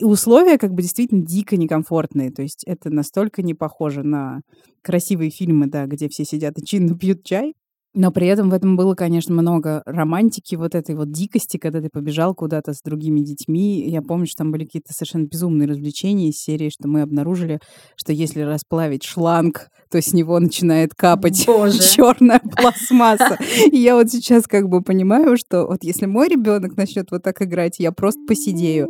И условия как бы действительно дико некомфортные. То есть это настолько не похоже на красивые фильмы, да, где все сидят и чинно пьют чай. Но при этом в этом было, конечно, много романтики, вот этой вот дикости, когда ты побежал куда-то с другими детьми. Я помню, что там были какие-то совершенно безумные развлечения из серии, что мы обнаружили, что если расплавить шланг, то с него начинает капать черная пластмасса. И я вот сейчас как бы понимаю, что вот если мой ребенок начнет вот так играть, я просто посидею.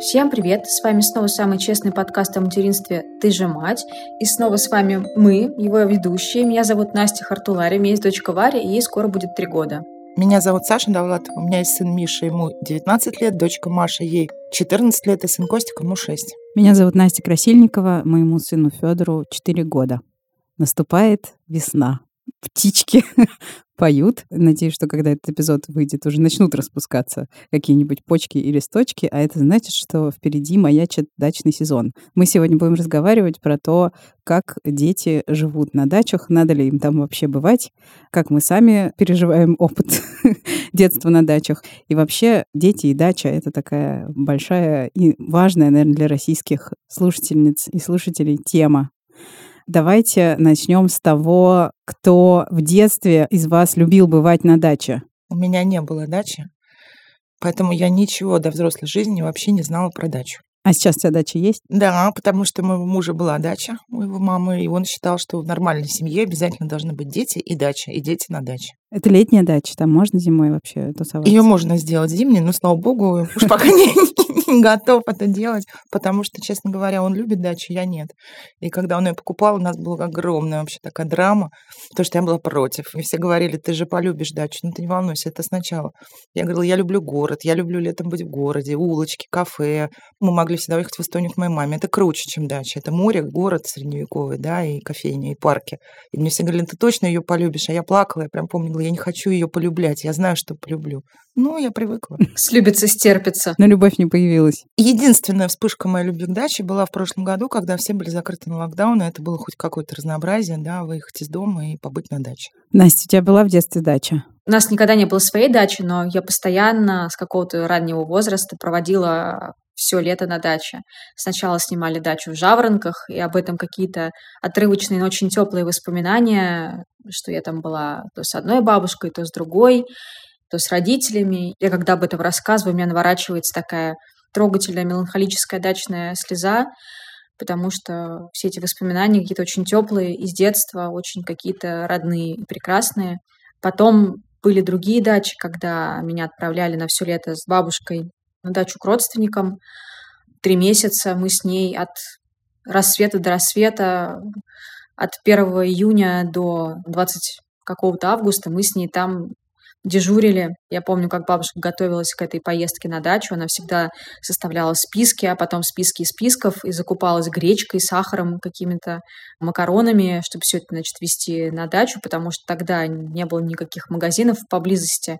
Всем привет! С вами снова самый честный подкаст о материнстве «Ты же мать». И снова с вами мы, его ведущие. Меня зовут Настя Хартулари, у меня есть дочка Варя, и ей скоро будет три года. Меня зовут Саша Давлатова, у меня есть сын Миша, ему 19 лет, дочка Маша, ей 14 лет, и сын Костик, ему 6. Меня зовут Настя Красильникова, моему сыну Федору 4 года. Наступает весна птички поют. Надеюсь, что когда этот эпизод выйдет, уже начнут распускаться какие-нибудь почки и листочки, а это значит, что впереди маячит дачный сезон. Мы сегодня будем разговаривать про то, как дети живут на дачах, надо ли им там вообще бывать, как мы сами переживаем опыт детства на дачах. И вообще дети и дача — это такая большая и важная, наверное, для российских слушательниц и слушателей тема. Давайте начнем с того, кто в детстве из вас любил бывать на даче. У меня не было дачи, поэтому я ничего до взрослой жизни вообще не знала про дачу. А сейчас у тебя дача есть? Да, потому что у моего мужа была дача, у его мамы, и он считал, что в нормальной семье обязательно должны быть дети и дача, и дети на даче. Это летняя дача, там можно зимой вообще тусоваться? Ее можно сделать зимней, но, слава богу, уж пока не, готов это делать, потому что, честно говоря, он любит дачу, я нет. И когда он ее покупал, у нас была огромная вообще такая драма, то, что я была против. И все говорили, ты же полюбишь дачу. Ну, ты не волнуйся, это сначала. Я говорила, я люблю город, я люблю летом быть в городе, улочки, кафе. Мы могли всегда уехать в Эстонию к моей маме. Это круче, чем дача. Это море, город средневековый, да, и кофейня, и парки. И мне все говорили, ты точно ее полюбишь? А я плакала, я прям помнила, я не хочу ее полюблять, я знаю, что полюблю. Ну, я привыкла. Слюбится, стерпится. Но любовь не появилась. Единственная вспышка моей любви к даче была в прошлом году, когда все были закрыты на локдаун, и это было хоть какое-то разнообразие, да, выехать из дома и побыть на даче. Настя, у тебя была в детстве дача? У нас никогда не было своей дачи, но я постоянно с какого-то раннего возраста проводила все лето на даче. Сначала снимали дачу в Жаворонках, и об этом какие-то отрывочные, но очень теплые воспоминания, что я там была то с одной бабушкой, то с другой то с родителями. Я когда об этом рассказываю, у меня наворачивается такая трогательная меланхолическая дачная слеза, потому что все эти воспоминания какие-то очень теплые из детства, очень какие-то родные и прекрасные. Потом были другие дачи, когда меня отправляли на все лето с бабушкой на дачу к родственникам. Три месяца мы с ней от рассвета до рассвета, от 1 июня до 20 какого-то августа мы с ней там дежурили. Я помню, как бабушка готовилась к этой поездке на дачу. Она всегда составляла списки, а потом списки списков и закупалась гречкой, сахаром, какими-то макаронами, чтобы все это, значит, везти на дачу, потому что тогда не было никаких магазинов поблизости.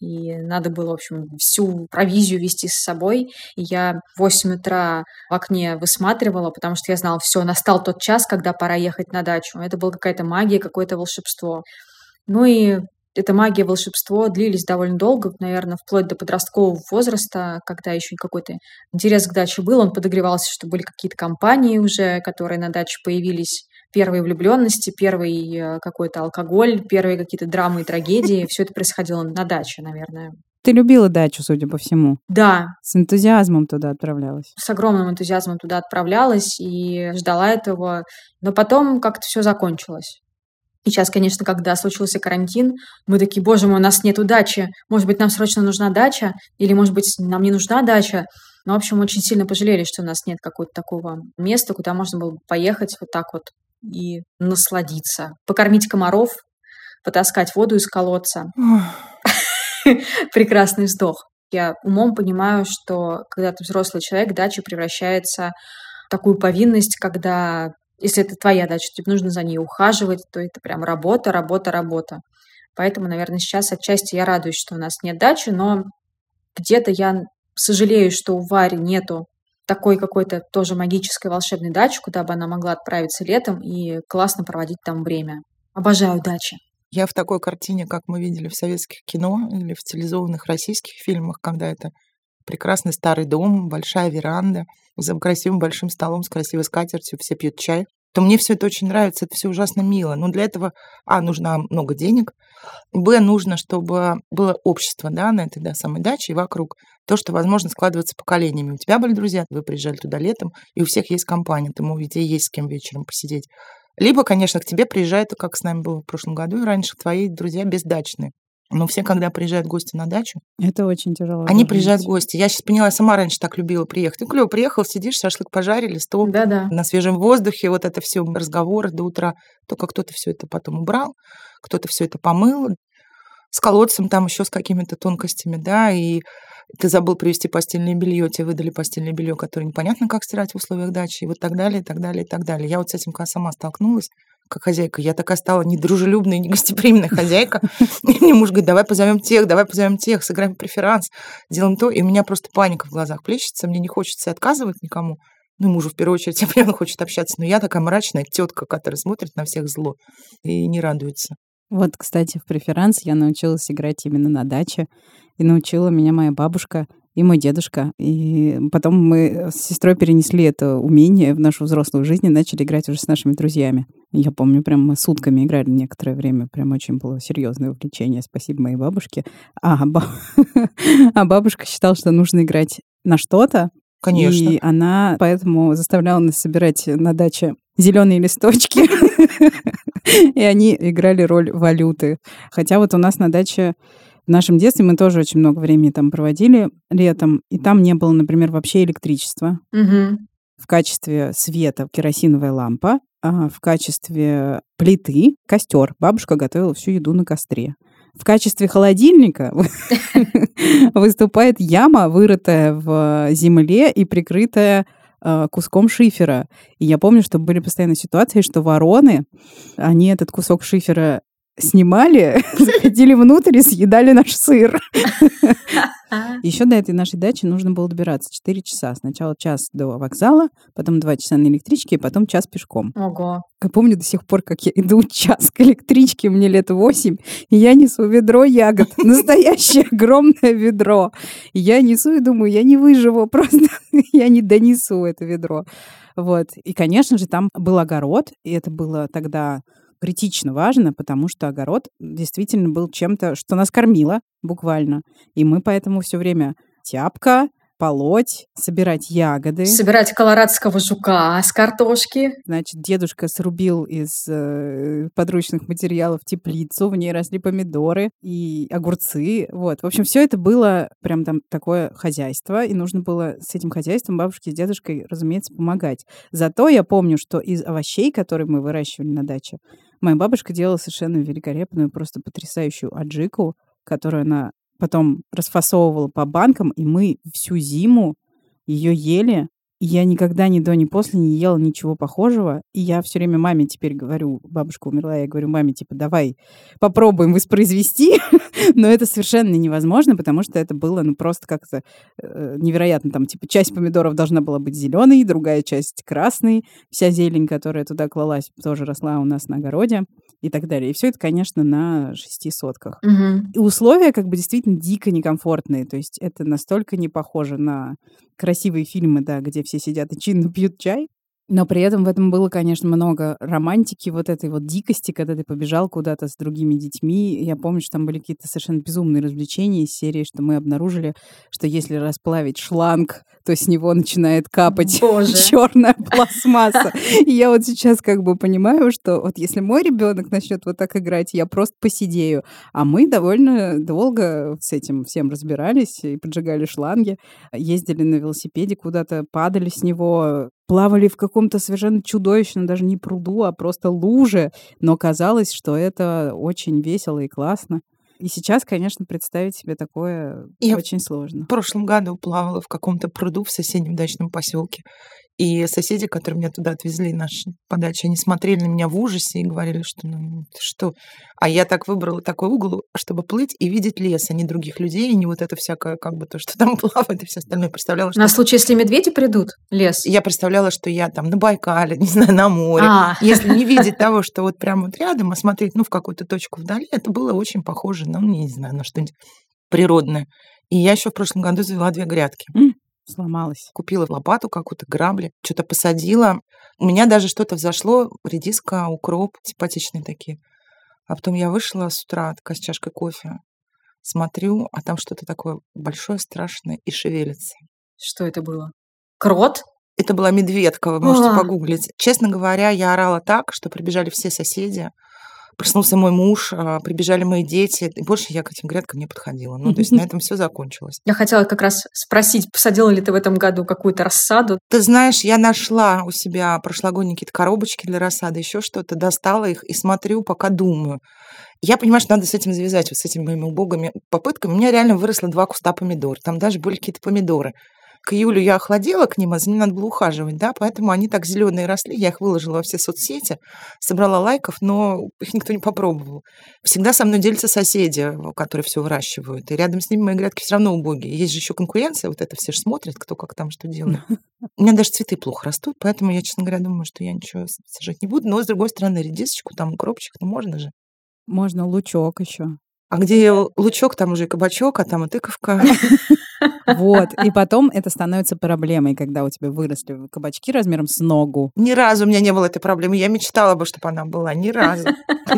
И надо было, в общем, всю провизию вести с собой. И я в 8 утра в окне высматривала, потому что я знала, все, настал тот час, когда пора ехать на дачу. Это была какая-то магия, какое-то волшебство. Ну и эта магия, волшебство длились довольно долго, наверное, вплоть до подросткового возраста, когда еще какой-то интерес к даче был, он подогревался, что были какие-то компании уже, которые на даче появились, первые влюбленности, первый э, какой-то алкоголь, первые какие-то драмы и трагедии. Все это происходило на даче, наверное. Ты любила дачу, судя по всему. Да. С энтузиазмом туда отправлялась. С огромным энтузиазмом туда отправлялась и ждала этого. Но потом как-то все закончилось. И сейчас, конечно, когда случился карантин, мы такие, боже мой, у нас нет удачи. Может быть, нам срочно нужна дача, или, может быть, нам не нужна дача. Но, в общем, очень сильно пожалели, что у нас нет какого-то такого места, куда можно было бы поехать вот так вот и насладиться. Покормить комаров, потаскать воду из колодца. Прекрасный вздох. Я умом понимаю, что когда ты взрослый человек, дача превращается в такую повинность, когда если это твоя дача, тебе нужно за ней ухаживать, то это прям работа, работа, работа. Поэтому, наверное, сейчас отчасти я радуюсь, что у нас нет дачи, но где-то я сожалею, что у Вари нету такой какой-то тоже магической волшебной дачи, куда бы она могла отправиться летом и классно проводить там время. Обожаю дачи. Я в такой картине, как мы видели в советских кино или в стилизованных российских фильмах, когда это прекрасный старый дом, большая веранда, за красивым большим столом с красивой скатертью, все пьют чай, то мне все это очень нравится, это все ужасно мило. Но для этого, а, нужно много денег, б, нужно, чтобы было общество, да, на этой да, самой даче и вокруг. То, что, возможно, складывается поколениями. У тебя были друзья, вы приезжали туда летом, и у всех есть компания, ты, у детей есть с кем вечером посидеть. Либо, конечно, к тебе приезжают, как с нами было в прошлом году и раньше, твои друзья бездачные. Но все, когда приезжают гости на дачу, это очень тяжело. Они приезжают в гости. Я сейчас поняла, я сама раньше так любила приехать. Ты клево приехал, сидишь, шашлык пожарили, стол Да-да. на свежем воздухе, вот это все разговоры до утра. Только кто-то все это потом убрал, кто-то все это помыл, с колодцем там еще с какими-то тонкостями, да, и ты забыл привезти постельное белье, тебе выдали постельное белье, которое непонятно, как стирать в условиях дачи, и вот так далее, и так далее, и так далее. Я вот с этим сама столкнулась, как хозяйка. Я такая стала недружелюбная, негостеприимная хозяйка. И мне муж говорит, давай позовем тех, давай позовем тех, сыграем преферанс, сделаем то. И у меня просто паника в глазах плещется, мне не хочется отказывать никому. Ну, мужу в первую очередь, он хочет общаться. Но я такая мрачная тетка, которая смотрит на всех зло и не радуется. Вот, кстати, в преферанс я научилась играть именно на даче. И научила меня моя бабушка и мой дедушка. И потом мы с сестрой перенесли это умение в нашу взрослую жизнь и начали играть уже с нашими друзьями. Я помню, прям мы сутками играли некоторое время. Прям очень было серьезное увлечение. Спасибо моей бабушке. А, баб... а бабушка считала, что нужно играть на что-то. Конечно. И она поэтому заставляла нас собирать на даче зеленые листочки. И они играли роль валюты. Хотя вот у нас на даче в нашем детстве мы тоже очень много времени там проводили летом, и там не было, например, вообще электричества. Угу. В качестве света керосиновая лампа, а в качестве плиты костер. Бабушка готовила всю еду на костре. В качестве холодильника выступает яма, вырытая в земле и прикрытая а, куском шифера. И я помню, что были постоянно ситуации, что вороны, они этот кусок шифера снимали, заходили внутрь и съедали наш сыр. Еще до этой нашей дачи нужно было добираться 4 часа. Сначала час до вокзала, потом 2 часа на электричке, и потом час пешком. Ого. Я помню до сих пор, как я иду час к электричке, мне лет 8, и я несу ведро ягод. Настоящее огромное ведро. И я несу и думаю, я не выживу, просто я не донесу это ведро. Вот. И, конечно же, там был огород, и это было тогда критично важно, потому что огород действительно был чем-то, что нас кормило буквально. И мы поэтому все время тяпка, полоть, собирать ягоды. Собирать колорадского жука с картошки. Значит, дедушка срубил из э, подручных материалов теплицу, в ней росли помидоры и огурцы. Вот. В общем, все это было прям там такое хозяйство, и нужно было с этим хозяйством бабушке с дедушкой, разумеется, помогать. Зато я помню, что из овощей, которые мы выращивали на даче, Моя бабушка делала совершенно великолепную, просто потрясающую аджику, которую она потом расфасовывала по банкам, и мы всю зиму ее ели я никогда ни до, ни после не ела ничего похожего. И я все время маме теперь говорю, бабушка умерла, я говорю маме, типа, давай попробуем воспроизвести. Но это совершенно невозможно, потому что это было, ну, просто как-то э, невероятно. Там, типа, часть помидоров должна была быть зеленой, другая часть красной. Вся зелень, которая туда клалась, тоже росла у нас на огороде и так далее. И все это, конечно, на шести сотках. Угу. И условия как бы действительно дико некомфортные. То есть это настолько не похоже на красивые фильмы, да, где все сидят и чинно пьют чай. Но при этом в этом было, конечно, много романтики, вот этой вот дикости, когда ты побежал куда-то с другими детьми. Я помню, что там были какие-то совершенно безумные развлечения из серии, что мы обнаружили, что если расплавить шланг, то с него начинает капать черная пластмасса. И я вот сейчас как бы понимаю, что вот если мой ребенок начнет вот так играть, я просто посидею. А мы довольно долго с этим всем разбирались и поджигали шланги, ездили на велосипеде куда-то, падали с него, плавали в каком-то совершенно чудовищном, даже не пруду, а просто луже, но казалось, что это очень весело и классно. И сейчас, конечно, представить себе такое Я очень сложно. В прошлом году плавала в каком-то пруду в соседнем дачном поселке. И соседи, которые меня туда отвезли, наши подачи, они смотрели на меня в ужасе и говорили, что ну что. А я так выбрала такой угол, чтобы плыть и видеть лес, а не других людей, и не вот это всякое, как бы то, что там плавает и все остальное. Представляла, что... На случай, если медведи придут, лес. Я представляла, что я там на Байкале, не знаю, на море. А. Если не видеть того, что вот прямо вот рядом, а смотреть, ну, в какую-то точку вдали, это было очень похоже, ну, не знаю, на что-нибудь природное. И я еще в прошлом году завела две грядки. Сломалась. Купила лопату какую-то, грабли, что-то посадила. У меня даже что-то взошло, редиска, укроп, симпатичные такие. А потом я вышла с утра такая с чашкой кофе, смотрю, а там что-то такое большое, страшное и шевелится. Что это было? Крот? Это была медведка, вы можете а. погуглить. Честно говоря, я орала так, что прибежали все соседи. Проснулся мой муж, а, прибежали мои дети, и больше я к этим грядкам не подходила. Ну, то есть на этом все закончилось. Я хотела как раз спросить, посадила ли ты в этом году какую-то рассаду? Ты знаешь, я нашла у себя прошлогодние какие-то коробочки для рассады, еще что-то, достала их и смотрю, пока думаю. Я понимаю, что надо с этим завязать, вот с этими моими убогими попытками. У меня реально выросло два куста помидор. Там даже были какие-то помидоры к июлю я охладела к ним, а за ними надо было ухаживать, да, поэтому они так зеленые росли, я их выложила во все соцсети, собрала лайков, но их никто не попробовал. Всегда со мной делятся соседи, которые все выращивают, и рядом с ними мои грядки все равно убогие. Есть же еще конкуренция, вот это все же смотрят, кто как там что делает. У меня даже цветы плохо растут, поэтому я, честно говоря, думаю, что я ничего сажать не буду, но, с другой стороны, редисочку, там укропчик, ну можно же. Можно лучок еще. А где лучок, там уже и кабачок, а там и тыковка. Вот. И потом это становится проблемой, когда у тебя выросли кабачки размером с ногу. Ни разу у меня не было этой проблемы. Я мечтала бы, чтобы она была. Ни разу.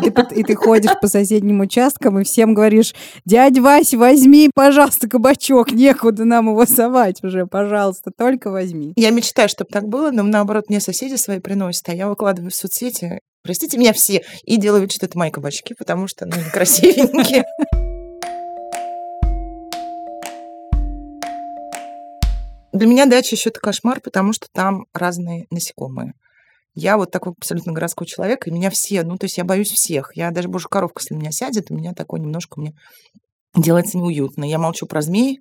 И ты, и ты ходишь по соседним участкам и всем говоришь, дядь Вась, возьми, пожалуйста, кабачок, некуда нам его совать уже, пожалуйста, только возьми. Я мечтаю, чтобы так было, но наоборот, мне соседи свои приносят, а я выкладываю в соцсети, простите меня все, и делаю вид, что это мои кабачки, потому что, ну, красивенькие. Для меня дача еще это кошмар, потому что там разные насекомые. Я вот такой абсолютно городской человек, и меня все, ну, то есть я боюсь всех. Я даже, боже, коровка, если меня сядет, у меня такое немножко мне делается неуютно. Я молчу про змей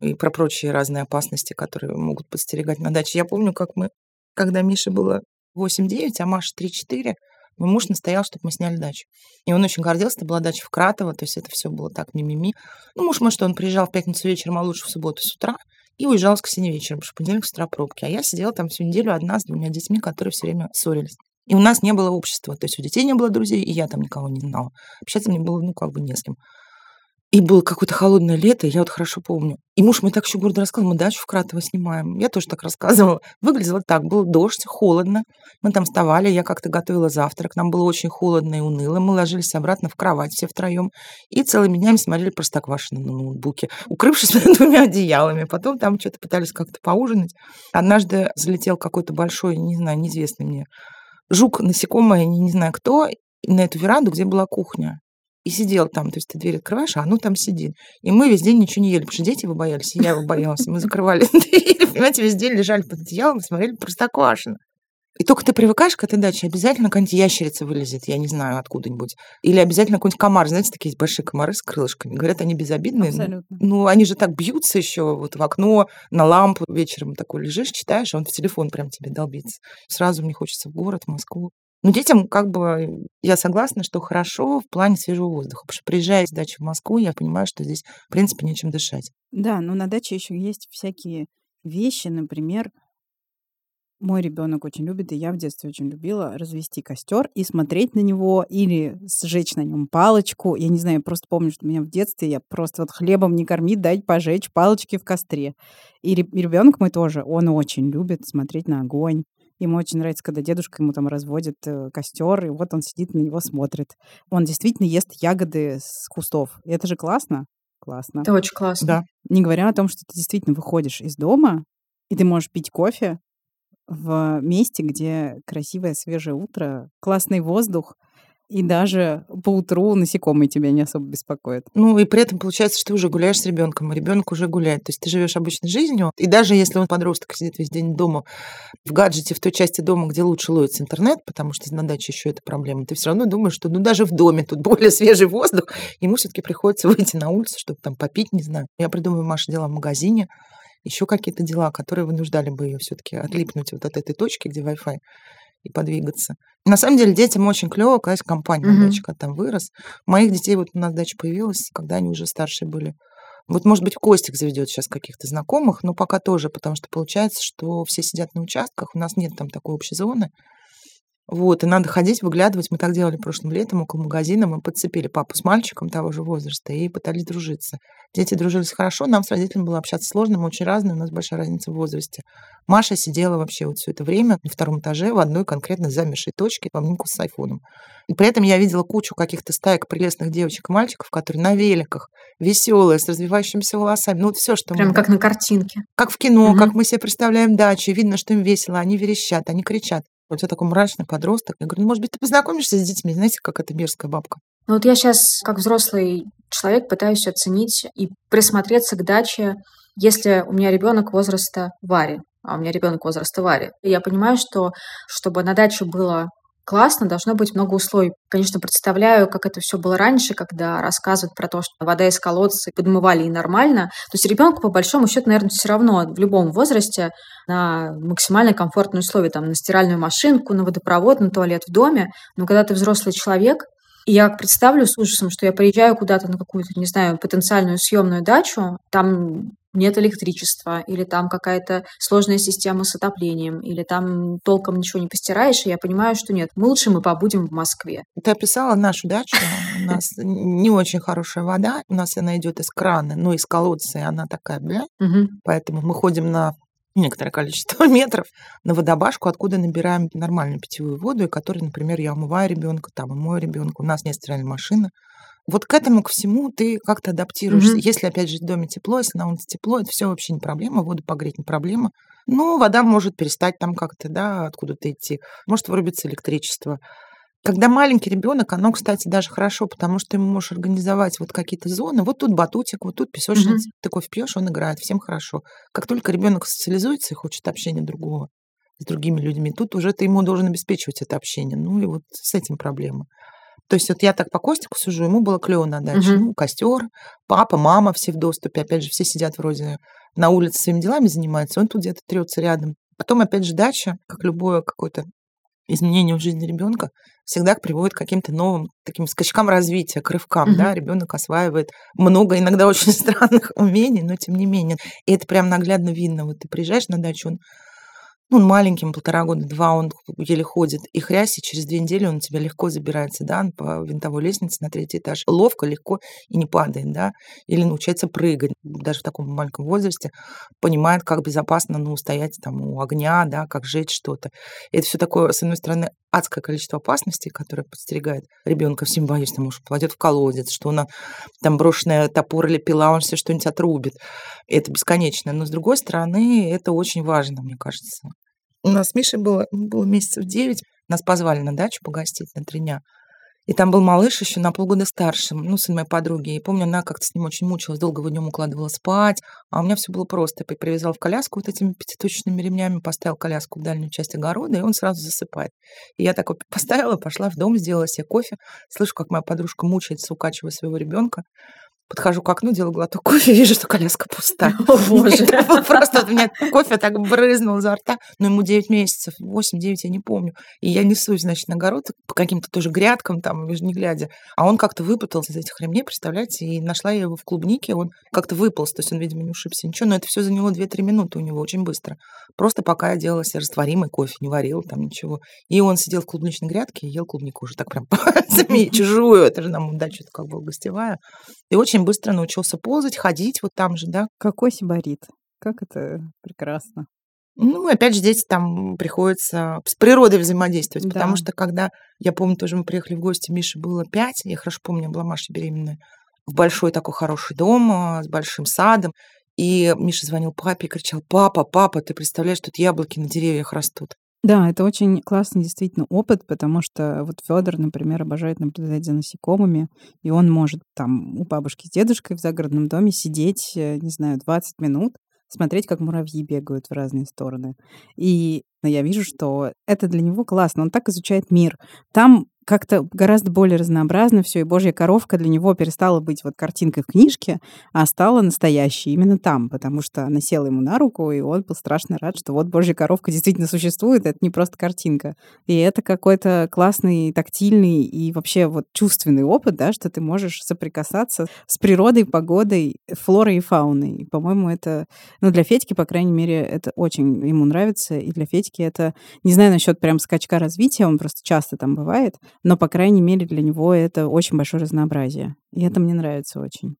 и про прочие разные опасности, которые могут подстерегать на даче. Я помню, как мы, когда Мише было 8-9, а Маша 3-4, мой муж настоял, чтобы мы сняли дачу. И он очень гордился, это была дача в Кратово, то есть это все было так мимими. Ну, муж мой, что он приезжал в пятницу вечером, а лучше в субботу с утра, и уезжала в воскресенье вечером, потому что понедельник с утра пробки. А я сидела там всю неделю одна с двумя детьми, которые все время ссорились. И у нас не было общества. То есть у детей не было друзей, и я там никого не знала. Общаться мне было, ну, как бы не с кем. И было какое-то холодное лето, я вот хорошо помню. И муж мне так еще гордо рассказывал, мы дачу в Кратово снимаем. Я тоже так рассказывала. Выглядело так, был дождь, холодно. Мы там вставали, я как-то готовила завтрак. Нам было очень холодно и уныло. Мы ложились обратно в кровать все втроем. И целыми днями смотрели Простоквашино на ноутбуке, укрывшись двумя одеялами. Потом там что-то пытались как-то поужинать. Однажды залетел какой-то большой, не знаю, неизвестный мне жук, насекомое, не, не знаю кто, на эту веранду, где была кухня и сидел там. То есть ты дверь открываешь, а оно там сидит. И мы весь день ничего не ели, потому что дети его боялись, и я его боялась. Мы закрывали дверь, понимаете, весь день лежали под одеялом и смотрели Простоквашино. И только ты привыкаешь к этой даче, обязательно какая-нибудь ящерица вылезет, я не знаю, откуда-нибудь. Или обязательно какой-нибудь комар. Знаете, такие есть большие комары с крылышками. Говорят, они безобидные. Абсолютно. Ну, они же так бьются еще вот в окно, на лампу вечером такой лежишь, читаешь, а он в телефон прям тебе долбится. Сразу мне хочется в город, в Москву. Но детям как бы я согласна, что хорошо в плане свежего воздуха. Потому что приезжая с дачи в Москву, я понимаю, что здесь, в принципе, нечем дышать. Да, но на даче еще есть всякие вещи, например, мой ребенок очень любит, и я в детстве очень любила развести костер и смотреть на него или сжечь на нем палочку. Я не знаю, я просто помню, что меня в детстве я просто вот хлебом не кормить, дать пожечь палочки в костре. И ребенок мой тоже, он очень любит смотреть на огонь. Ему очень нравится, когда дедушка ему там разводит э, костер, и вот он сидит на него смотрит. Он действительно ест ягоды с кустов. И это же классно. Классно. Это очень классно. Да. Не говоря о том, что ты действительно выходишь из дома, и ты можешь пить кофе в месте, где красивое свежее утро, классный воздух, и даже по утру насекомые тебя не особо беспокоят. Ну и при этом получается, что ты уже гуляешь с ребенком, и ребенок уже гуляет. То есть ты живешь обычной жизнью. И даже если он подросток сидит весь день дома в гаджете, в той части дома, где лучше ловится интернет, потому что на даче еще это проблема, ты все равно думаешь, что ну даже в доме тут более свежий воздух, ему все-таки приходится выйти на улицу, чтобы там попить, не знаю. Я придумываю Маше дела в магазине, еще какие-то дела, которые вынуждали бы ее все-таки отлипнуть вот от этой точки, где Wi-Fi, и подвигаться. На самом деле детям очень клево, когда есть компания на даче, когда там вырос. Моих детей вот у нас дача появилась, когда они уже старшие были. Вот, может быть, Костик заведет сейчас каких-то знакомых, но пока тоже, потому что получается, что все сидят на участках, у нас нет там такой общей зоны. Вот, и надо ходить, выглядывать. Мы так делали прошлым летом около магазина. Мы подцепили папу с мальчиком того же возраста и пытались дружиться. Дети дружились хорошо, нам с родителями было общаться сложно, мы очень разные, у нас большая разница в возрасте. Маша сидела вообще вот все это время на втором этаже в одной конкретно замершей точке в обнимку с айфоном. И при этом я видела кучу каких-то стаек прелестных девочек и мальчиков, которые на великах, веселые, с развивающимися волосами. Ну, вот все, что Прям мы... как на картинке. Как в кино, угу. как мы себе представляем дачу. Видно, что им весело, они верещат, они кричат. У тебя такой мрачный подросток. Я говорю, ну, может быть, ты познакомишься с детьми, знаете, как эта мерзкая бабка. Ну вот я сейчас, как взрослый человек, пытаюсь оценить и присмотреться к даче, если у меня ребенок возраста Вари, а у меня ребенок возраста Вари. Я понимаю, что чтобы на даче было классно, должно быть много условий. Конечно, представляю, как это все было раньше, когда рассказывают про то, что вода из колодца подмывали и нормально. То есть ребенку, по большому счету, наверное, все равно в любом возрасте на максимально комфортные условия, там, на стиральную машинку, на водопровод, на туалет в доме. Но когда ты взрослый человек, я представлю с ужасом, что я приезжаю куда-то на какую-то, не знаю, потенциальную съемную дачу, там нет электричества, или там какая-то сложная система с отоплением, или там толком ничего не постираешь, и я понимаю, что нет, мы лучше мы побудем в Москве. Ты описала нашу дачу, у нас не очень хорошая вода, у нас она идет из крана, но из колодца, и она такая, бля, поэтому мы ходим на некоторое количество метров на водобашку, откуда набираем нормальную питьевую воду, и которой, например, я умываю ребенка, там, и мой ребенок, у нас нет стиральной машины. Вот к этому ко всему ты как-то адаптируешься. Mm-hmm. Если, опять же, в доме тепло, если на улице тепло, это все вообще не проблема, воду погреть не проблема. Ну, вода может перестать там как-то, да, откуда-то идти. Может вырубиться электричество. Когда маленький ребенок, оно, кстати, даже хорошо, потому что ты можешь организовать вот какие-то зоны. Вот тут батутик, вот тут песочница. Mm-hmm. Ты кофе пьешь, он играет, всем хорошо. Как только ребенок социализуется и хочет общения другого с другими людьми, тут уже ты ему должен обеспечивать это общение. Ну и вот с этим проблема. То есть вот я так по Костику сужу, ему было клево на даче. Угу. Ну, костер, папа, мама все в доступе. Опять же, все сидят вроде на улице своими делами занимаются, он тут где-то трется рядом. Потом, опять же, дача, как любое какое-то изменение в жизни ребенка, всегда приводит к каким-то новым таким скачкам развития, к рывкам, угу. да, ребенок осваивает много иногда очень странных умений, но тем не менее. И это прям наглядно видно. Вот ты приезжаешь на дачу, он ну, он маленьким, полтора года, два, он еле ходит. И хрясь, и через две недели он у тебя легко забирается, да, по винтовой лестнице на третий этаж. Ловко, легко и не падает, да. Или научается прыгать, даже в таком маленьком возрасте. Понимает, как безопасно, ну, стоять там у огня, да, как жечь что-то. Это все такое, с одной стороны, адское количество опасностей, которое подстерегает ребенка. Всем боюсь, что может попадет в колодец, что она там брошенная топор или пила, он все что-нибудь отрубит. Это бесконечно. Но с другой стороны, это очень важно, мне кажется. У нас с Мишей было, было месяцев девять. Нас позвали на дачу погостить на три дня. И там был малыш еще на полгода старше, ну, сын моей подруги. И помню, она как-то с ним очень мучилась, долго его днем укладывала спать. А у меня все было просто. Я привязал в коляску вот этими пятиточными ремнями, поставил коляску в дальнюю часть огорода, и он сразу засыпает. И я так вот поставила, пошла в дом, сделала себе кофе. Слышу, как моя подружка мучается, укачивая своего ребенка. Подхожу к окну, делаю глоток кофе, вижу, что коляска пуста. О, боже. Просто у меня кофе так брызнул изо рта. Но ему 9 месяцев, 8-9, я не помню. И я несусь, значит, на огород по каким-то тоже грядкам, там, не глядя. А он как-то выпутался из этих ремней, представляете, и нашла я его в клубнике, он как-то выполз, то есть он, видимо, не ушибся, ничего. Но это все заняло 2-3 минуты у него очень быстро. Просто пока я делала себе растворимый кофе, не варила там ничего. И он сидел в клубничной грядке и ел клубнику уже так прям чужую. Это же нам дача как бы гостевая. И очень быстро научился ползать, ходить вот там же, да. Какой сибарит. Как это прекрасно. Ну, опять же, здесь там приходится с природой взаимодействовать, да. потому что когда, я помню, тоже мы приехали в гости, Мише было пять, я хорошо помню, была Маша беременная, в большой такой хороший дом а, с большим садом, и Миша звонил папе и кричал, папа, папа, ты представляешь, тут яблоки на деревьях растут. Да, это очень классный действительно опыт, потому что вот Федор, например, обожает наблюдать за насекомыми, и он может там у бабушки с дедушкой в загородном доме сидеть, э, не знаю, 20 минут, смотреть, как муравьи бегают в разные стороны. И я вижу, что это для него классно. Он так изучает мир. Там как-то гораздо более разнообразно все, и божья коровка для него перестала быть вот картинкой в книжке, а стала настоящей именно там, потому что она села ему на руку, и он был страшно рад, что вот божья коровка действительно существует, это не просто картинка. И это какой-то классный, тактильный и вообще вот чувственный опыт, да, что ты можешь соприкасаться с природой, погодой, флорой и фауной. И, по-моему, это, ну, для Федьки, по крайней мере, это очень ему нравится, и для Федьки это, не знаю насчет прям скачка развития, он просто часто там бывает, но, по крайней мере, для него это очень большое разнообразие. И это мне нравится очень.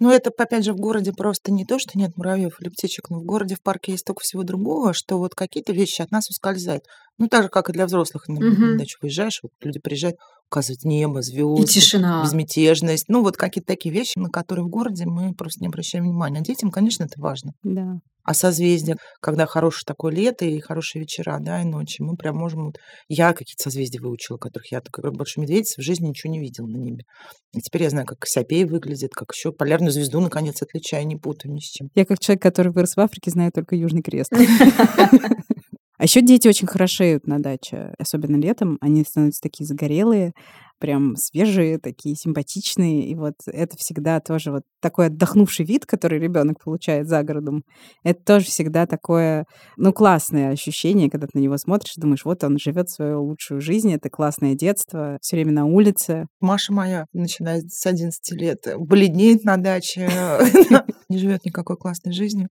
Ну, это, опять же, в городе просто не то, что нет муравьев или птичек, но в городе, в парке есть столько всего другого, что вот какие-то вещи от нас ускользают. Ну, так же, как и для взрослых. На, Мгм. на дачу выезжаешь, вот люди приезжают, указывают небо, звезды, И тишина. безмятежность. Ну, вот какие-то такие вещи, на которые в городе мы просто не обращаем внимания. А детям, конечно, это важно. Да. А созвездия, когда хорошее такое лето и хорошие вечера, да, и ночи, мы прям можем... Вот... Я какие-то созвездия выучила, которых я, как большой медведица, в жизни ничего не видела на небе. И теперь я знаю, как Кассиопей выглядит, как еще полярную звезду, наконец, отличаю, не путаю ни с чем. Я как человек, который вырос в Африке, знаю только Южный Крест. А еще дети очень хорошеют на даче, особенно летом. Они становятся такие загорелые, прям свежие, такие симпатичные. И вот это всегда тоже вот такой отдохнувший вид, который ребенок получает за городом. Это тоже всегда такое, ну, классное ощущение, когда ты на него смотришь, думаешь, вот он живет свою лучшую жизнь, это классное детство, все время на улице. Маша моя, начиная с 11 лет, бледнеет на даче, не живет никакой классной жизнью.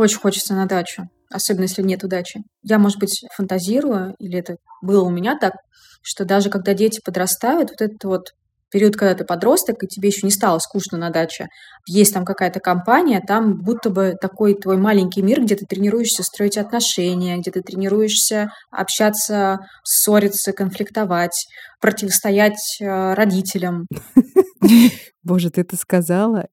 Очень хочется на дачу, особенно если нет удачи. Я, может быть, фантазирую, или это было у меня так, что даже когда дети подрастают, вот этот вот период, когда ты подросток, и тебе еще не стало скучно на даче, есть там какая-то компания, там будто бы такой твой маленький мир, где ты тренируешься строить отношения, где ты тренируешься общаться, ссориться, конфликтовать, противостоять э, родителям. Боже, ты это сказала,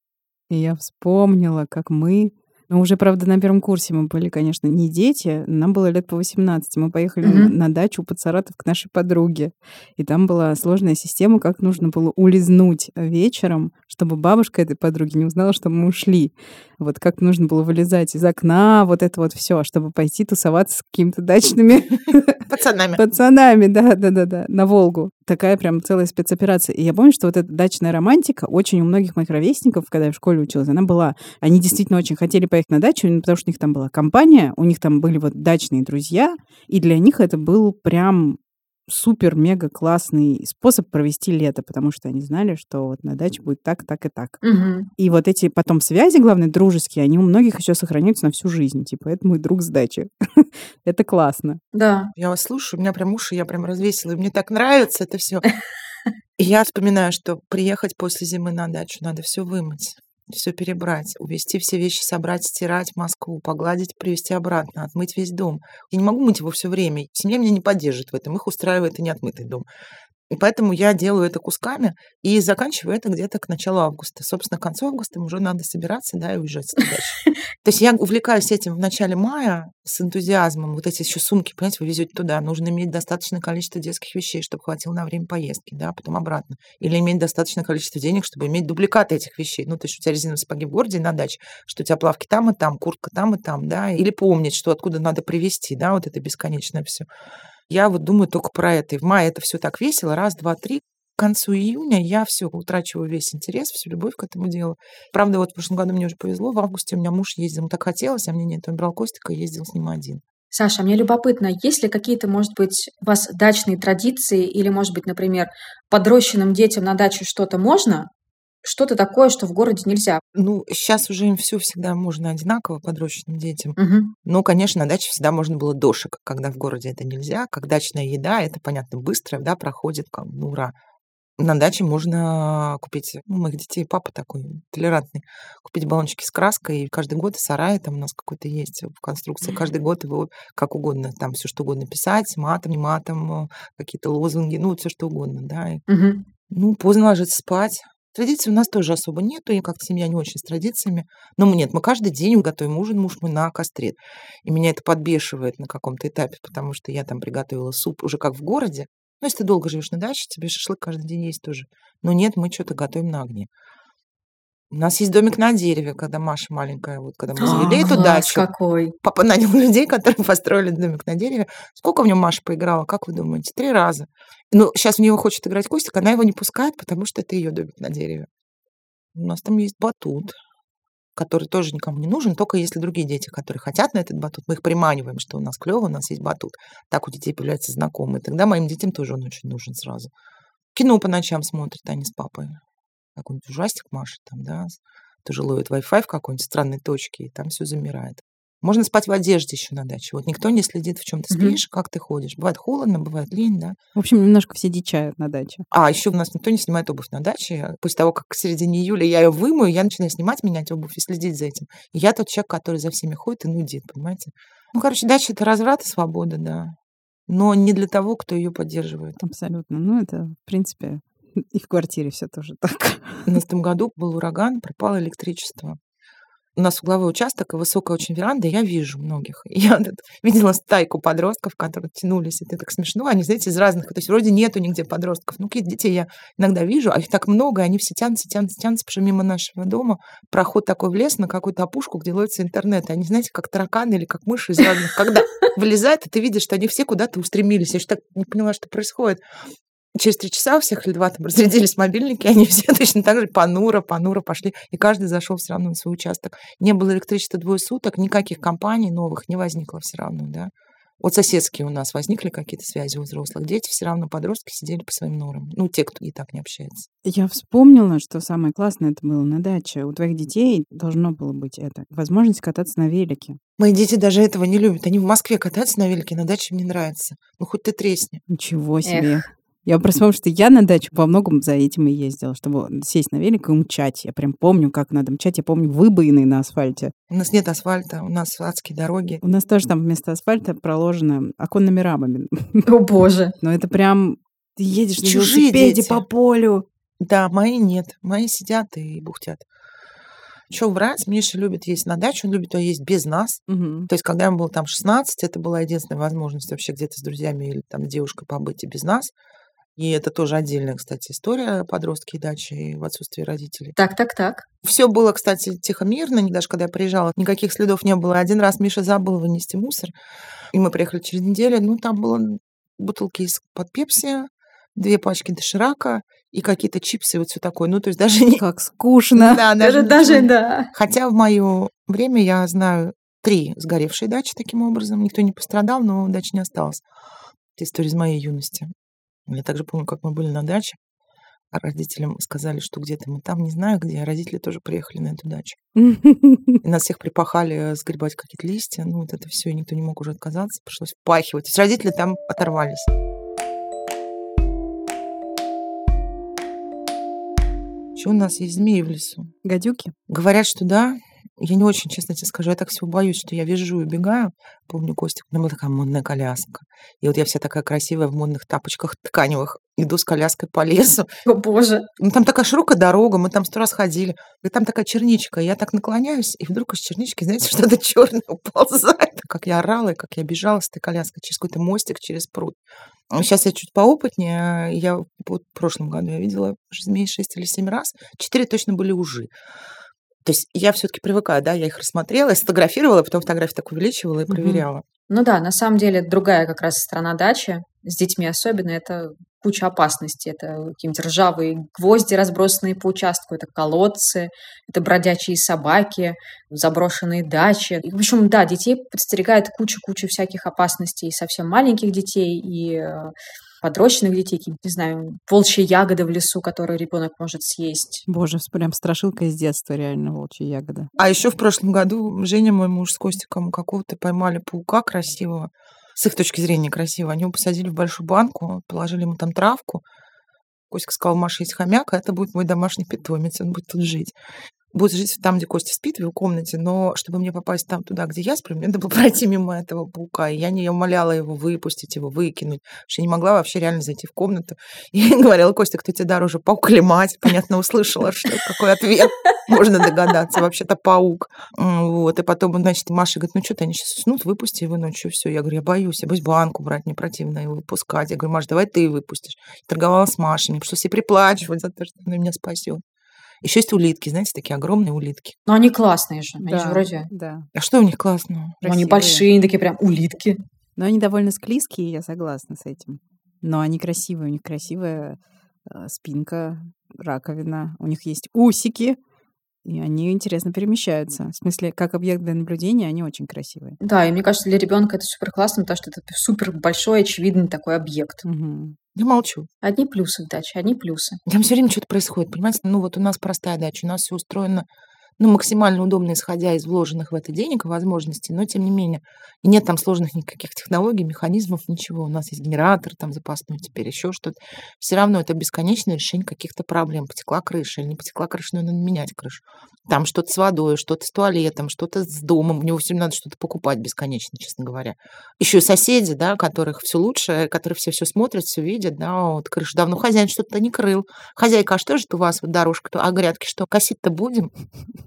и я вспомнила, как мы ну, уже, правда, на первом курсе мы были, конечно, не дети. Нам было лет по 18. Мы поехали Мгм. на дачу под Саратов к нашей подруге. И там была сложная система, как нужно было улизнуть вечером, чтобы бабушка этой подруги не узнала, что мы ушли. Вот как нужно было вылезать из окна, вот это вот все, чтобы пойти тусоваться с какими-то дачными Пацанами. пацанами, да, да, да, да, на Волгу. Такая прям целая спецоперация. И я помню, что вот эта дачная романтика очень у многих моих ровесников, когда я в школе училась, она была. Они действительно очень хотели поехать на дачу, потому что у них там была компания, у них там были вот дачные друзья, и для них это был прям супер-мега классный способ провести лето, потому что они знали, что вот на даче будет так, так и так. Мгм. И вот эти потом связи, главное, дружеские, они у многих еще сохраняются на всю жизнь. Типа, это мой друг с дачи. Это классно. Да. Я вас слушаю, у меня прям уши, я прям развесила, и мне так нравится это все. И я вспоминаю, что приехать после зимы на дачу надо все вымыть, все перебрать, увезти все вещи, собрать, стирать в Москву, погладить, привезти обратно, отмыть весь дом. Я не могу мыть его все время. Семья меня не поддержит в этом, их устраивает и неотмытый дом. И поэтому я делаю это кусками и заканчиваю это где-то к началу августа. Собственно, к концу августа уже надо собираться, да, и уезжать. То есть я увлекаюсь этим в начале мая с энтузиазмом. Вот эти еще сумки, понимаете, вы везете туда. Нужно иметь достаточное количество детских вещей, чтобы хватило на время поездки, да, потом обратно. Или иметь достаточное количество денег, чтобы иметь дубликаты этих вещей. Ну, то есть у тебя резиновые сапоги в городе на даче, что у тебя плавки там и там, куртка там и там, да. Или помнить, что откуда надо привезти, да, вот это бесконечное все. Я вот думаю только про это. И в мае это все так весело. Раз, два, три. К концу июня я все утрачиваю весь интерес, всю любовь к этому делу. Правда, вот в прошлом году мне уже повезло. В августе у меня муж ездил, ему так хотелось, а мне нет. Он брал Костика и ездил с ним один. Саша, мне любопытно, есть ли какие-то, может быть, у вас дачные традиции или, может быть, например, подрощенным детям на даче что-то можно, что-то такое, что в городе нельзя? Ну, сейчас уже им все всегда можно одинаково подрощенным детям. Мгм. Но, конечно, на даче всегда можно было дошек, когда в городе это нельзя. Как дачная еда, это, понятно, быстро, да, проходит, как, ну, ура. На даче можно купить, ну, моих детей папа такой толерантный, купить баллончики с краской, и каждый год сарай там у нас какой-то есть в конструкции, каждый год его как угодно, там все что угодно писать, матом, не матом, э, какие-то лозунги, ну, все что угодно, да. И, Мгм. ну, поздно ложиться спать. Традиций у нас тоже особо нету, и как-то семья не очень с традициями. Но мы нет, мы каждый день готовим ужин, муж мой на костре. И меня это подбешивает на каком-то этапе, потому что я там приготовила суп уже как в городе. Ну, если ты долго живешь на даче, тебе шашлык каждый день есть тоже. Но нет, мы что-то готовим на огне. У нас есть домик на дереве, когда Маша маленькая, вот когда мы завели эту дачу. какой. Папа нанял людей, которые построили домик на дереве. Сколько в нем Маша поиграла, как вы думаете? Три раза. Ну, сейчас в него хочет играть Костик, она его не пускает, потому что это ее домик на дереве. У нас там есть батут, который тоже никому не нужен, только если другие дети, которые хотят на этот батут, мы их приманиваем, что у нас клево, у нас есть батут. Так у детей появляются знакомые. Тогда моим детям тоже он очень нужен сразу. Кино по ночам смотрят они с папой. Какой-нибудь ужастик Маша там, да, тоже ловит Wi-Fi в какой-нибудь странной точке, и там все замирает. Можно спать в одежде еще на даче. Вот никто не следит, в чем ты спишь, как ты ходишь. Бывает холодно, бывает лень, да. В общем, немножко все дичают на даче. А еще у нас никто не снимает обувь на даче. После того, как в середине июля я ее вымою, я начинаю снимать, менять обувь и следить за этим. И я тот человек, который за всеми ходит и нудит, понимаете? Ну, короче, дача — это разврат и свобода, да. Но не для того, кто ее поддерживает. Абсолютно. Ну, это, в принципе, и в квартире все тоже так. В том году был ураган, пропало электричество. У нас угловой участок и высокая очень веранда, и я вижу многих. И Я тут видела стайку подростков, которые тянулись. Это так смешно. Они, знаете, из разных... То есть вроде нету нигде подростков. Ну, какие-то детей я иногда вижу, а их так много, и они все тянутся, тянутся, тянутся, потому что мимо нашего дома проход такой в лес на какую-то опушку, где ловится интернет. И они, знаете, как тараканы или как мыши из разных. Когда вылезает, и ты видишь, что они все куда-то устремились. Я еще так не поняла, что происходит. Через три часа у всех или два там разрядились мобильники, они все точно так же понуро, понуро пошли, и каждый зашел все равно на свой участок. Не было электричества двое суток, никаких компаний новых не возникло все равно, да. Вот соседские у нас возникли какие-то связи у взрослых. Дети все равно, подростки сидели по своим норам. Ну, те, кто и так не общается. Я вспомнила, что самое классное это было на даче. У твоих детей должно было быть это. Возможность кататься на велике. Мои дети даже этого не любят. Они в Москве катаются на велике, на даче им не нравится. Ну, хоть ты тресни. Ничего себе. Я просто помню, что я на дачу во многом за этим и ездила, чтобы сесть на велик и умчать. Я прям помню, как надо мчать. Я помню выбоины на асфальте. У нас нет асфальта, у нас адские дороги. У нас тоже там вместо асфальта проложено оконными рамами. О боже. Но это прям... Ты едешь на Чужие велосипеде по полю. Да, мои нет. Мои сидят и бухтят. Че врать? Миша любит есть на даче, он любит ее есть без нас. Мгм. То есть, когда ему было там 16, это была единственная возможность вообще где-то с друзьями или там девушкой побыть и без нас. И это тоже отдельная, кстати, история подростки и дачи в отсутствии родителей. Так, так, так. Все было, кстати, тихо-мирно, не- даже когда я приезжала, никаких следов не было. Один раз Миша забыл вынести мусор, и мы приехали через неделю, ну, там было бутылки из-под пепси, две пачки доширака и какие-то чипсы, вот все такое. Ну, то есть даже не... Как скучно. Да, Даже, даже, да. Хотя в мое время я знаю три сгоревшие дачи таким образом. Никто не пострадал, но дачи не осталось. Это история из моей юности. Я также помню, как мы были на даче, а родителям сказали, что где-то мы там, не знаю где, а родители тоже приехали на эту дачу. И нас всех припахали сгребать какие-то листья. Ну, вот это все, и никто не мог уже отказаться. Пришлось впахивать. То есть родители там оторвались. Что у нас есть змеи в лесу? Гадюки? Говорят, что да. Я не очень, честно тебе скажу, я так всего боюсь, что я вижу и убегаю. Помню, Костик, у меня была такая модная коляска. И вот я вся такая красивая в модных тапочках тканевых, иду с коляской по лесу. О боже. Ну, там такая широкая дорога, мы там сто раз ходили. И там такая черничка. Я так наклоняюсь, и вдруг из чернички, знаете, что-то черное уползает. Как я орала, и как я бежала с этой коляской через какой-то мостик, через пруд. Сейчас я чуть поопытнее. Я вот в прошлом году я видела змей 6 или 7 раз. Четыре точно были ужи. То есть я все-таки привыкаю, да, я их рассмотрела, сфотографировала, потом фотографию так увеличивала и проверяла. Ну да, на самом деле другая как раз страна дачи, с детьми особенно, это куча опасностей. Это какие-нибудь ржавые гвозди, разбросанные по участку, это колодцы, это бродячие собаки, заброшенные дачи. И, в общем, да, детей подстерегает куча-куча всяких опасностей, и совсем маленьких детей, и э, подрощенных детей, какие-нибудь, не знаю, волчьи ягоды в лесу, которые ребенок может съесть. Боже, прям страшилка из детства, реально, волчья ягода. А еще в прошлом году Женя, мой муж с Костиком, какого-то поймали паука красивого. С их точки зрения красиво. Они его посадили в большую банку, положили ему там травку. Костик сказал, Маша, есть хомяк, а это будет мой домашний питомец, он будет тут жить. Будет жить там, где Костя спит, в его комнате, но чтобы мне попасть там, туда, где я сплю, мне надо было пройти мимо этого паука. И я не умоляла его выпустить, его выкинуть, я не могла вообще реально зайти в комнату. И говорила, Костя, кто тебе дороже, паук или мать? Понятно, услышала, что какой ответ. Можно догадаться, вообще-то паук. Вот, и потом, значит, Маша говорит, ну что ты, они сейчас уснут, выпусти его ночью, все. Я говорю, я боюсь, я боюсь банку брать, мне противно его выпускать. Я говорю, Маш, давай ты выпустишь. Торговала с Машей, мне пришлось и приплачивать за то, что она меня спасет. Еще есть улитки, знаете, такие огромные улитки. Но они классные же. Они Да, же вроде... Да. А что у них классного? ну, Они красивые. большие, они такие прям улитки. Но они довольно склизкие, я согласна с этим. Но они красивые, у них красивая э, спинка, раковина, у них есть усики, и они интересно перемещаются. В смысле, как объект для наблюдения, они очень красивые. Да, и мне кажется, для ребенка это супер классно, потому что это супер большой, очевидный такой объект. Мгм. Я молчу. Одни плюсы в даче, одни плюсы. Там все время что-то происходит, понимаете? Ну вот у нас простая дача, у нас все устроено ну, максимально удобно, исходя из вложенных в это денег и возможностей, но тем не менее. И нет там сложных никаких технологий, механизмов, ничего. У нас есть генератор там запасной, теперь еще что-то. Все равно это бесконечное решение каких-то проблем. Потекла крыша или не потекла крыша, но надо менять крышу. Там что-то с водой, что-то с туалетом, что-то с домом. У него все надо что-то покупать бесконечно, честно говоря. Еще и соседи, да, которых все лучше, которые все все смотрят, все видят, да, вот крыша давно хозяин что-то не крыл. Хозяйка, а что же у вас вот дорожка? А грядки что, косить-то будем?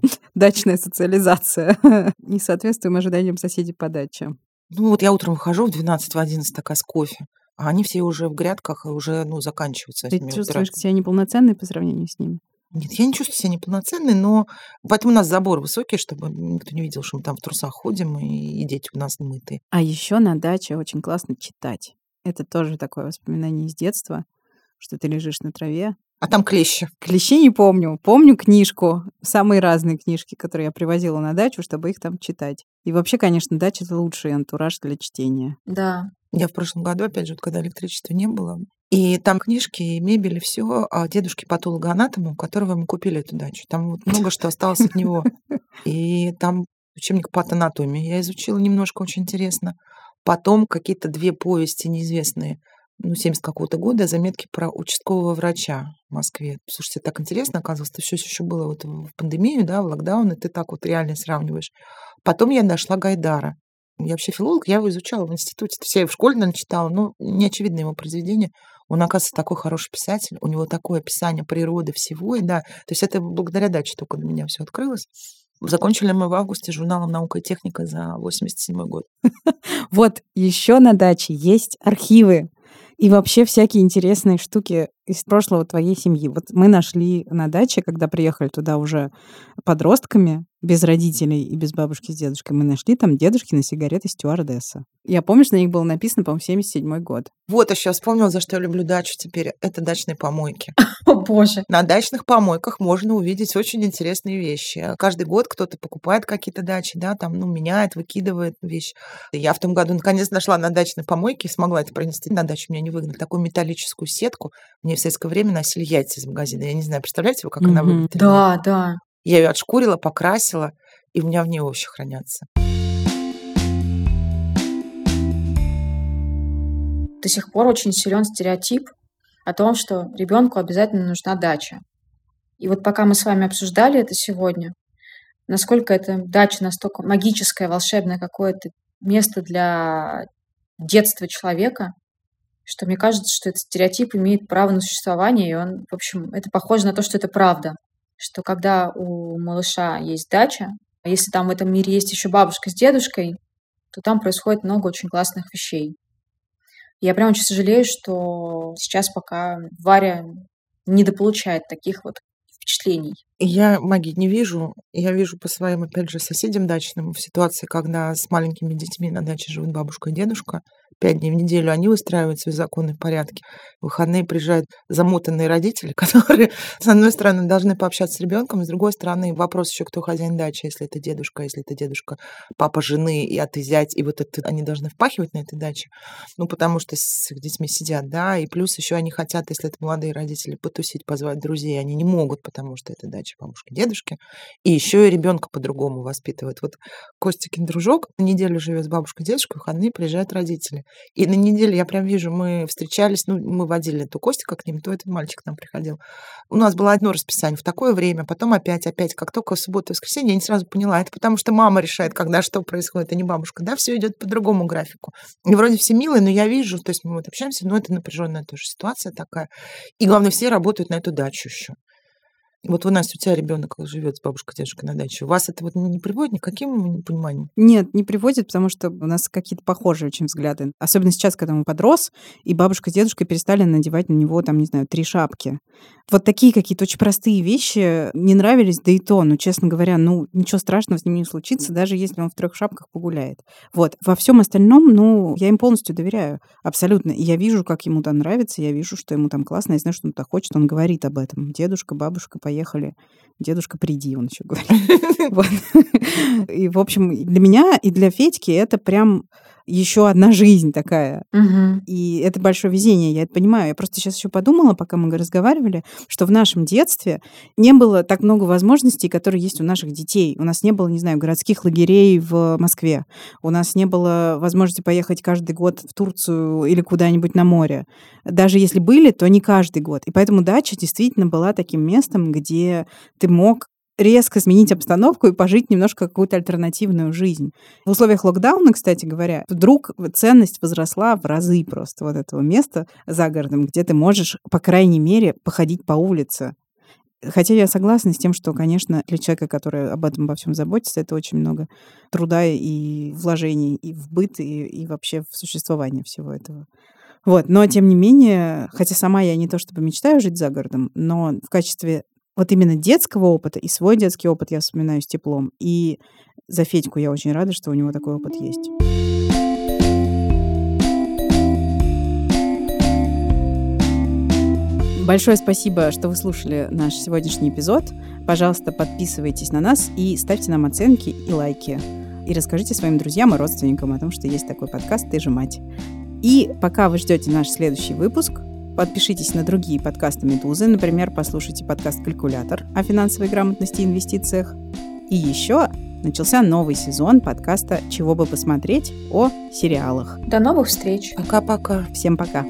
Дачная социализация. Не соответствуем ожиданиям соседей по даче. Ну вот я утром выхожу в 12, в 11 такая с кофе, а они все уже в грядках и уже, ну, заканчиваются. Ты чувствуешь себя неполноценной по сравнению с ними? Нет, я не чувствую себя неполноценной, но поэтому у нас забор высокий, чтобы никто не видел, что мы там в трусах ходим, и, и дети у нас мытые. А еще на даче очень классно читать. Это тоже такое воспоминание из детства, что ты лежишь на траве. А там клещи. Клещей не помню. Помню книжку, самые разные книжки, которые я привозила на дачу, чтобы их там читать. И вообще, конечно, дача — это лучший антураж для чтения. Да. Я в прошлом году, опять же, вот когда электричества не было, и там книжки, и мебель, и все о дедушке патологоанатому, у которого мы купили эту дачу. Там вот много что осталось от него. И там учебник по анатомии я изучила немножко, очень интересно. Потом какие-то две повести неизвестные, ну, 70 какого-то года, заметки про участкового врача в Москве. Слушайте, так интересно, оказывается, все еще было вот в пандемию, да, в локдаун, и ты так вот реально сравниваешь. Потом я нашла Гайдара. Я вообще филолог, я его изучала в институте. Все я в школе, наверное, читала, но не очевидно его произведение. Он, оказывается, такой хороший писатель, у него такое описание природы всего, и да, то есть это благодаря даче только для меня все открылось. Закончили мы в августе журналом «Наука и техника» за 87 год. Вот еще на даче есть архивы и вообще всякие интересные штуки из прошлого твоей семьи. Вот мы нашли на даче, когда приехали туда уже подростками, без родителей и без бабушки с дедушкой, мы нашли там дедушкины сигареты стюардесса. Я помню, что на них было написано, по-моему, 77 год. Вот еще вспомнила, за что я люблю дачу теперь. Это дачные помойки. О, боже. На дачных помойках можно увидеть очень интересные вещи. Каждый год кто-то покупает какие-то дачи, да, там, ну, меняет, выкидывает вещи. Я в том году наконец нашла на дачной помойке и смогла это принести на дачу. Меня не выгнали. Такую металлическую сетку. Мне в советское время носили яйца из магазина. Я не знаю, представляете вы, как она Мгм. выглядит? Да, да. Я ее отшкурила, покрасила, и у меня в ней овощи хранятся. До сих пор очень силен стереотип о том, что ребенку обязательно нужна дача. И вот пока мы с вами обсуждали это сегодня, насколько эта дача настолько магическое, волшебное какое-то место для детства человека, что мне кажется, что этот стереотип имеет право на существование, и он, в общем, это похоже на то, что это правда, что когда у малыша есть дача, а если там в этом мире есть еще бабушка с дедушкой, то там происходит много очень классных вещей. Я прям очень сожалею, что сейчас пока Варя недополучает таких вот впечатлений. Я магии не вижу. Я вижу по своим, опять же, соседям дачным в ситуации, когда с маленькими детьми на даче живут бабушка и дедушка. Пять дней в неделю они устраивают свои законные порядки. В выходные приезжают замотанные родители, которые, с одной стороны, должны пообщаться с ребенком, с другой стороны, вопрос еще, кто хозяин дачи, если это дедушка, если это дедушка, папа жены, и а ты зять, и вот это они должны впахивать на этой даче, ну, потому что с их детьми сидят, да, и плюс еще они хотят, если это молодые родители, потусить, позвать друзей, они не могут, потому что это дача бабушки, дедушки, и еще и ребенка по-другому воспитывают. Вот Костикин дружок на неделю живет с бабушкой, дедушкой, в выходные приезжают родители. И на неделе я прям вижу, мы встречались, ну, мы водили то Костика к ним, то этот мальчик к нам приходил. У нас было одно расписание в такое время, потом опять, опять, как только в субботу и воскресенье, я не сразу поняла, это потому что мама решает, когда что происходит, а не бабушка, да, все идет по другому графику. И вроде все милые, но я вижу, то есть мы вот общаемся, но это напряженная тоже ситуация такая. И главное, все работают на эту дачу еще. Вот у нас у тебя ребенок живет с бабушкой, дедушкой на даче. Вас это вот не приводит ни к каким пониманиям? Нет, не приводит, потому что у нас какие-то похожие очень взгляды. Особенно сейчас, когда он подрос, и бабушка с дедушкой перестали надевать на него, там, не знаю, три шапки. Вот такие какие-то очень простые вещи не нравились, да и то, ну, честно говоря, ну, ничего страшного с ним не случится, даже если он в трех шапках погуляет. Вот. Во всем остальном, ну, я им полностью доверяю. Абсолютно. Я вижу, как ему там нравится, я вижу, что ему там классно, я знаю, что он так хочет, он говорит об этом. Дедушка, бабушка, поехали. Дедушка, приди, он еще говорит. И, в общем, для меня и для Федьки это прям еще одна жизнь такая. Мгм. И это большое везение, я это понимаю. Я просто сейчас еще подумала, пока мы разговаривали, что в нашем детстве не было так много возможностей, которые есть у наших детей. У нас не было, не знаю, городских лагерей в Москве. У нас не было возможности поехать каждый год в Турцию или куда-нибудь на море. Даже если были, то не каждый год. И поэтому дача действительно была таким местом, где ты мог резко сменить обстановку и пожить немножко какую-то альтернативную жизнь. В условиях локдауна, кстати говоря, вдруг ценность возросла в разы просто вот этого места за городом, где ты можешь, по крайней мере, походить по улице. Хотя я согласна с тем, что, конечно, для человека, который об этом во всем заботится, это очень много труда и вложений и в быт, и, и вообще в существование всего этого. Вот, но тем не менее, хотя сама я не то чтобы мечтаю жить за городом, но в качестве вот именно детского опыта и свой детский опыт я вспоминаю с теплом. И за Федьку я очень рада, что у него такой опыт есть. Большое спасибо, что вы слушали наш сегодняшний эпизод. Пожалуйста, подписывайтесь на нас и ставьте нам оценки и лайки. И расскажите своим друзьям и родственникам о том, что есть такой подкаст «Ты же мать». И пока вы ждете наш следующий выпуск, подпишитесь на другие подкасты «Медузы». Например, послушайте подкаст «Калькулятор» о финансовой грамотности и инвестициях. И еще начался новый сезон подкаста «Чего бы посмотреть» о сериалах. До новых встреч. Пока-пока. Всем пока!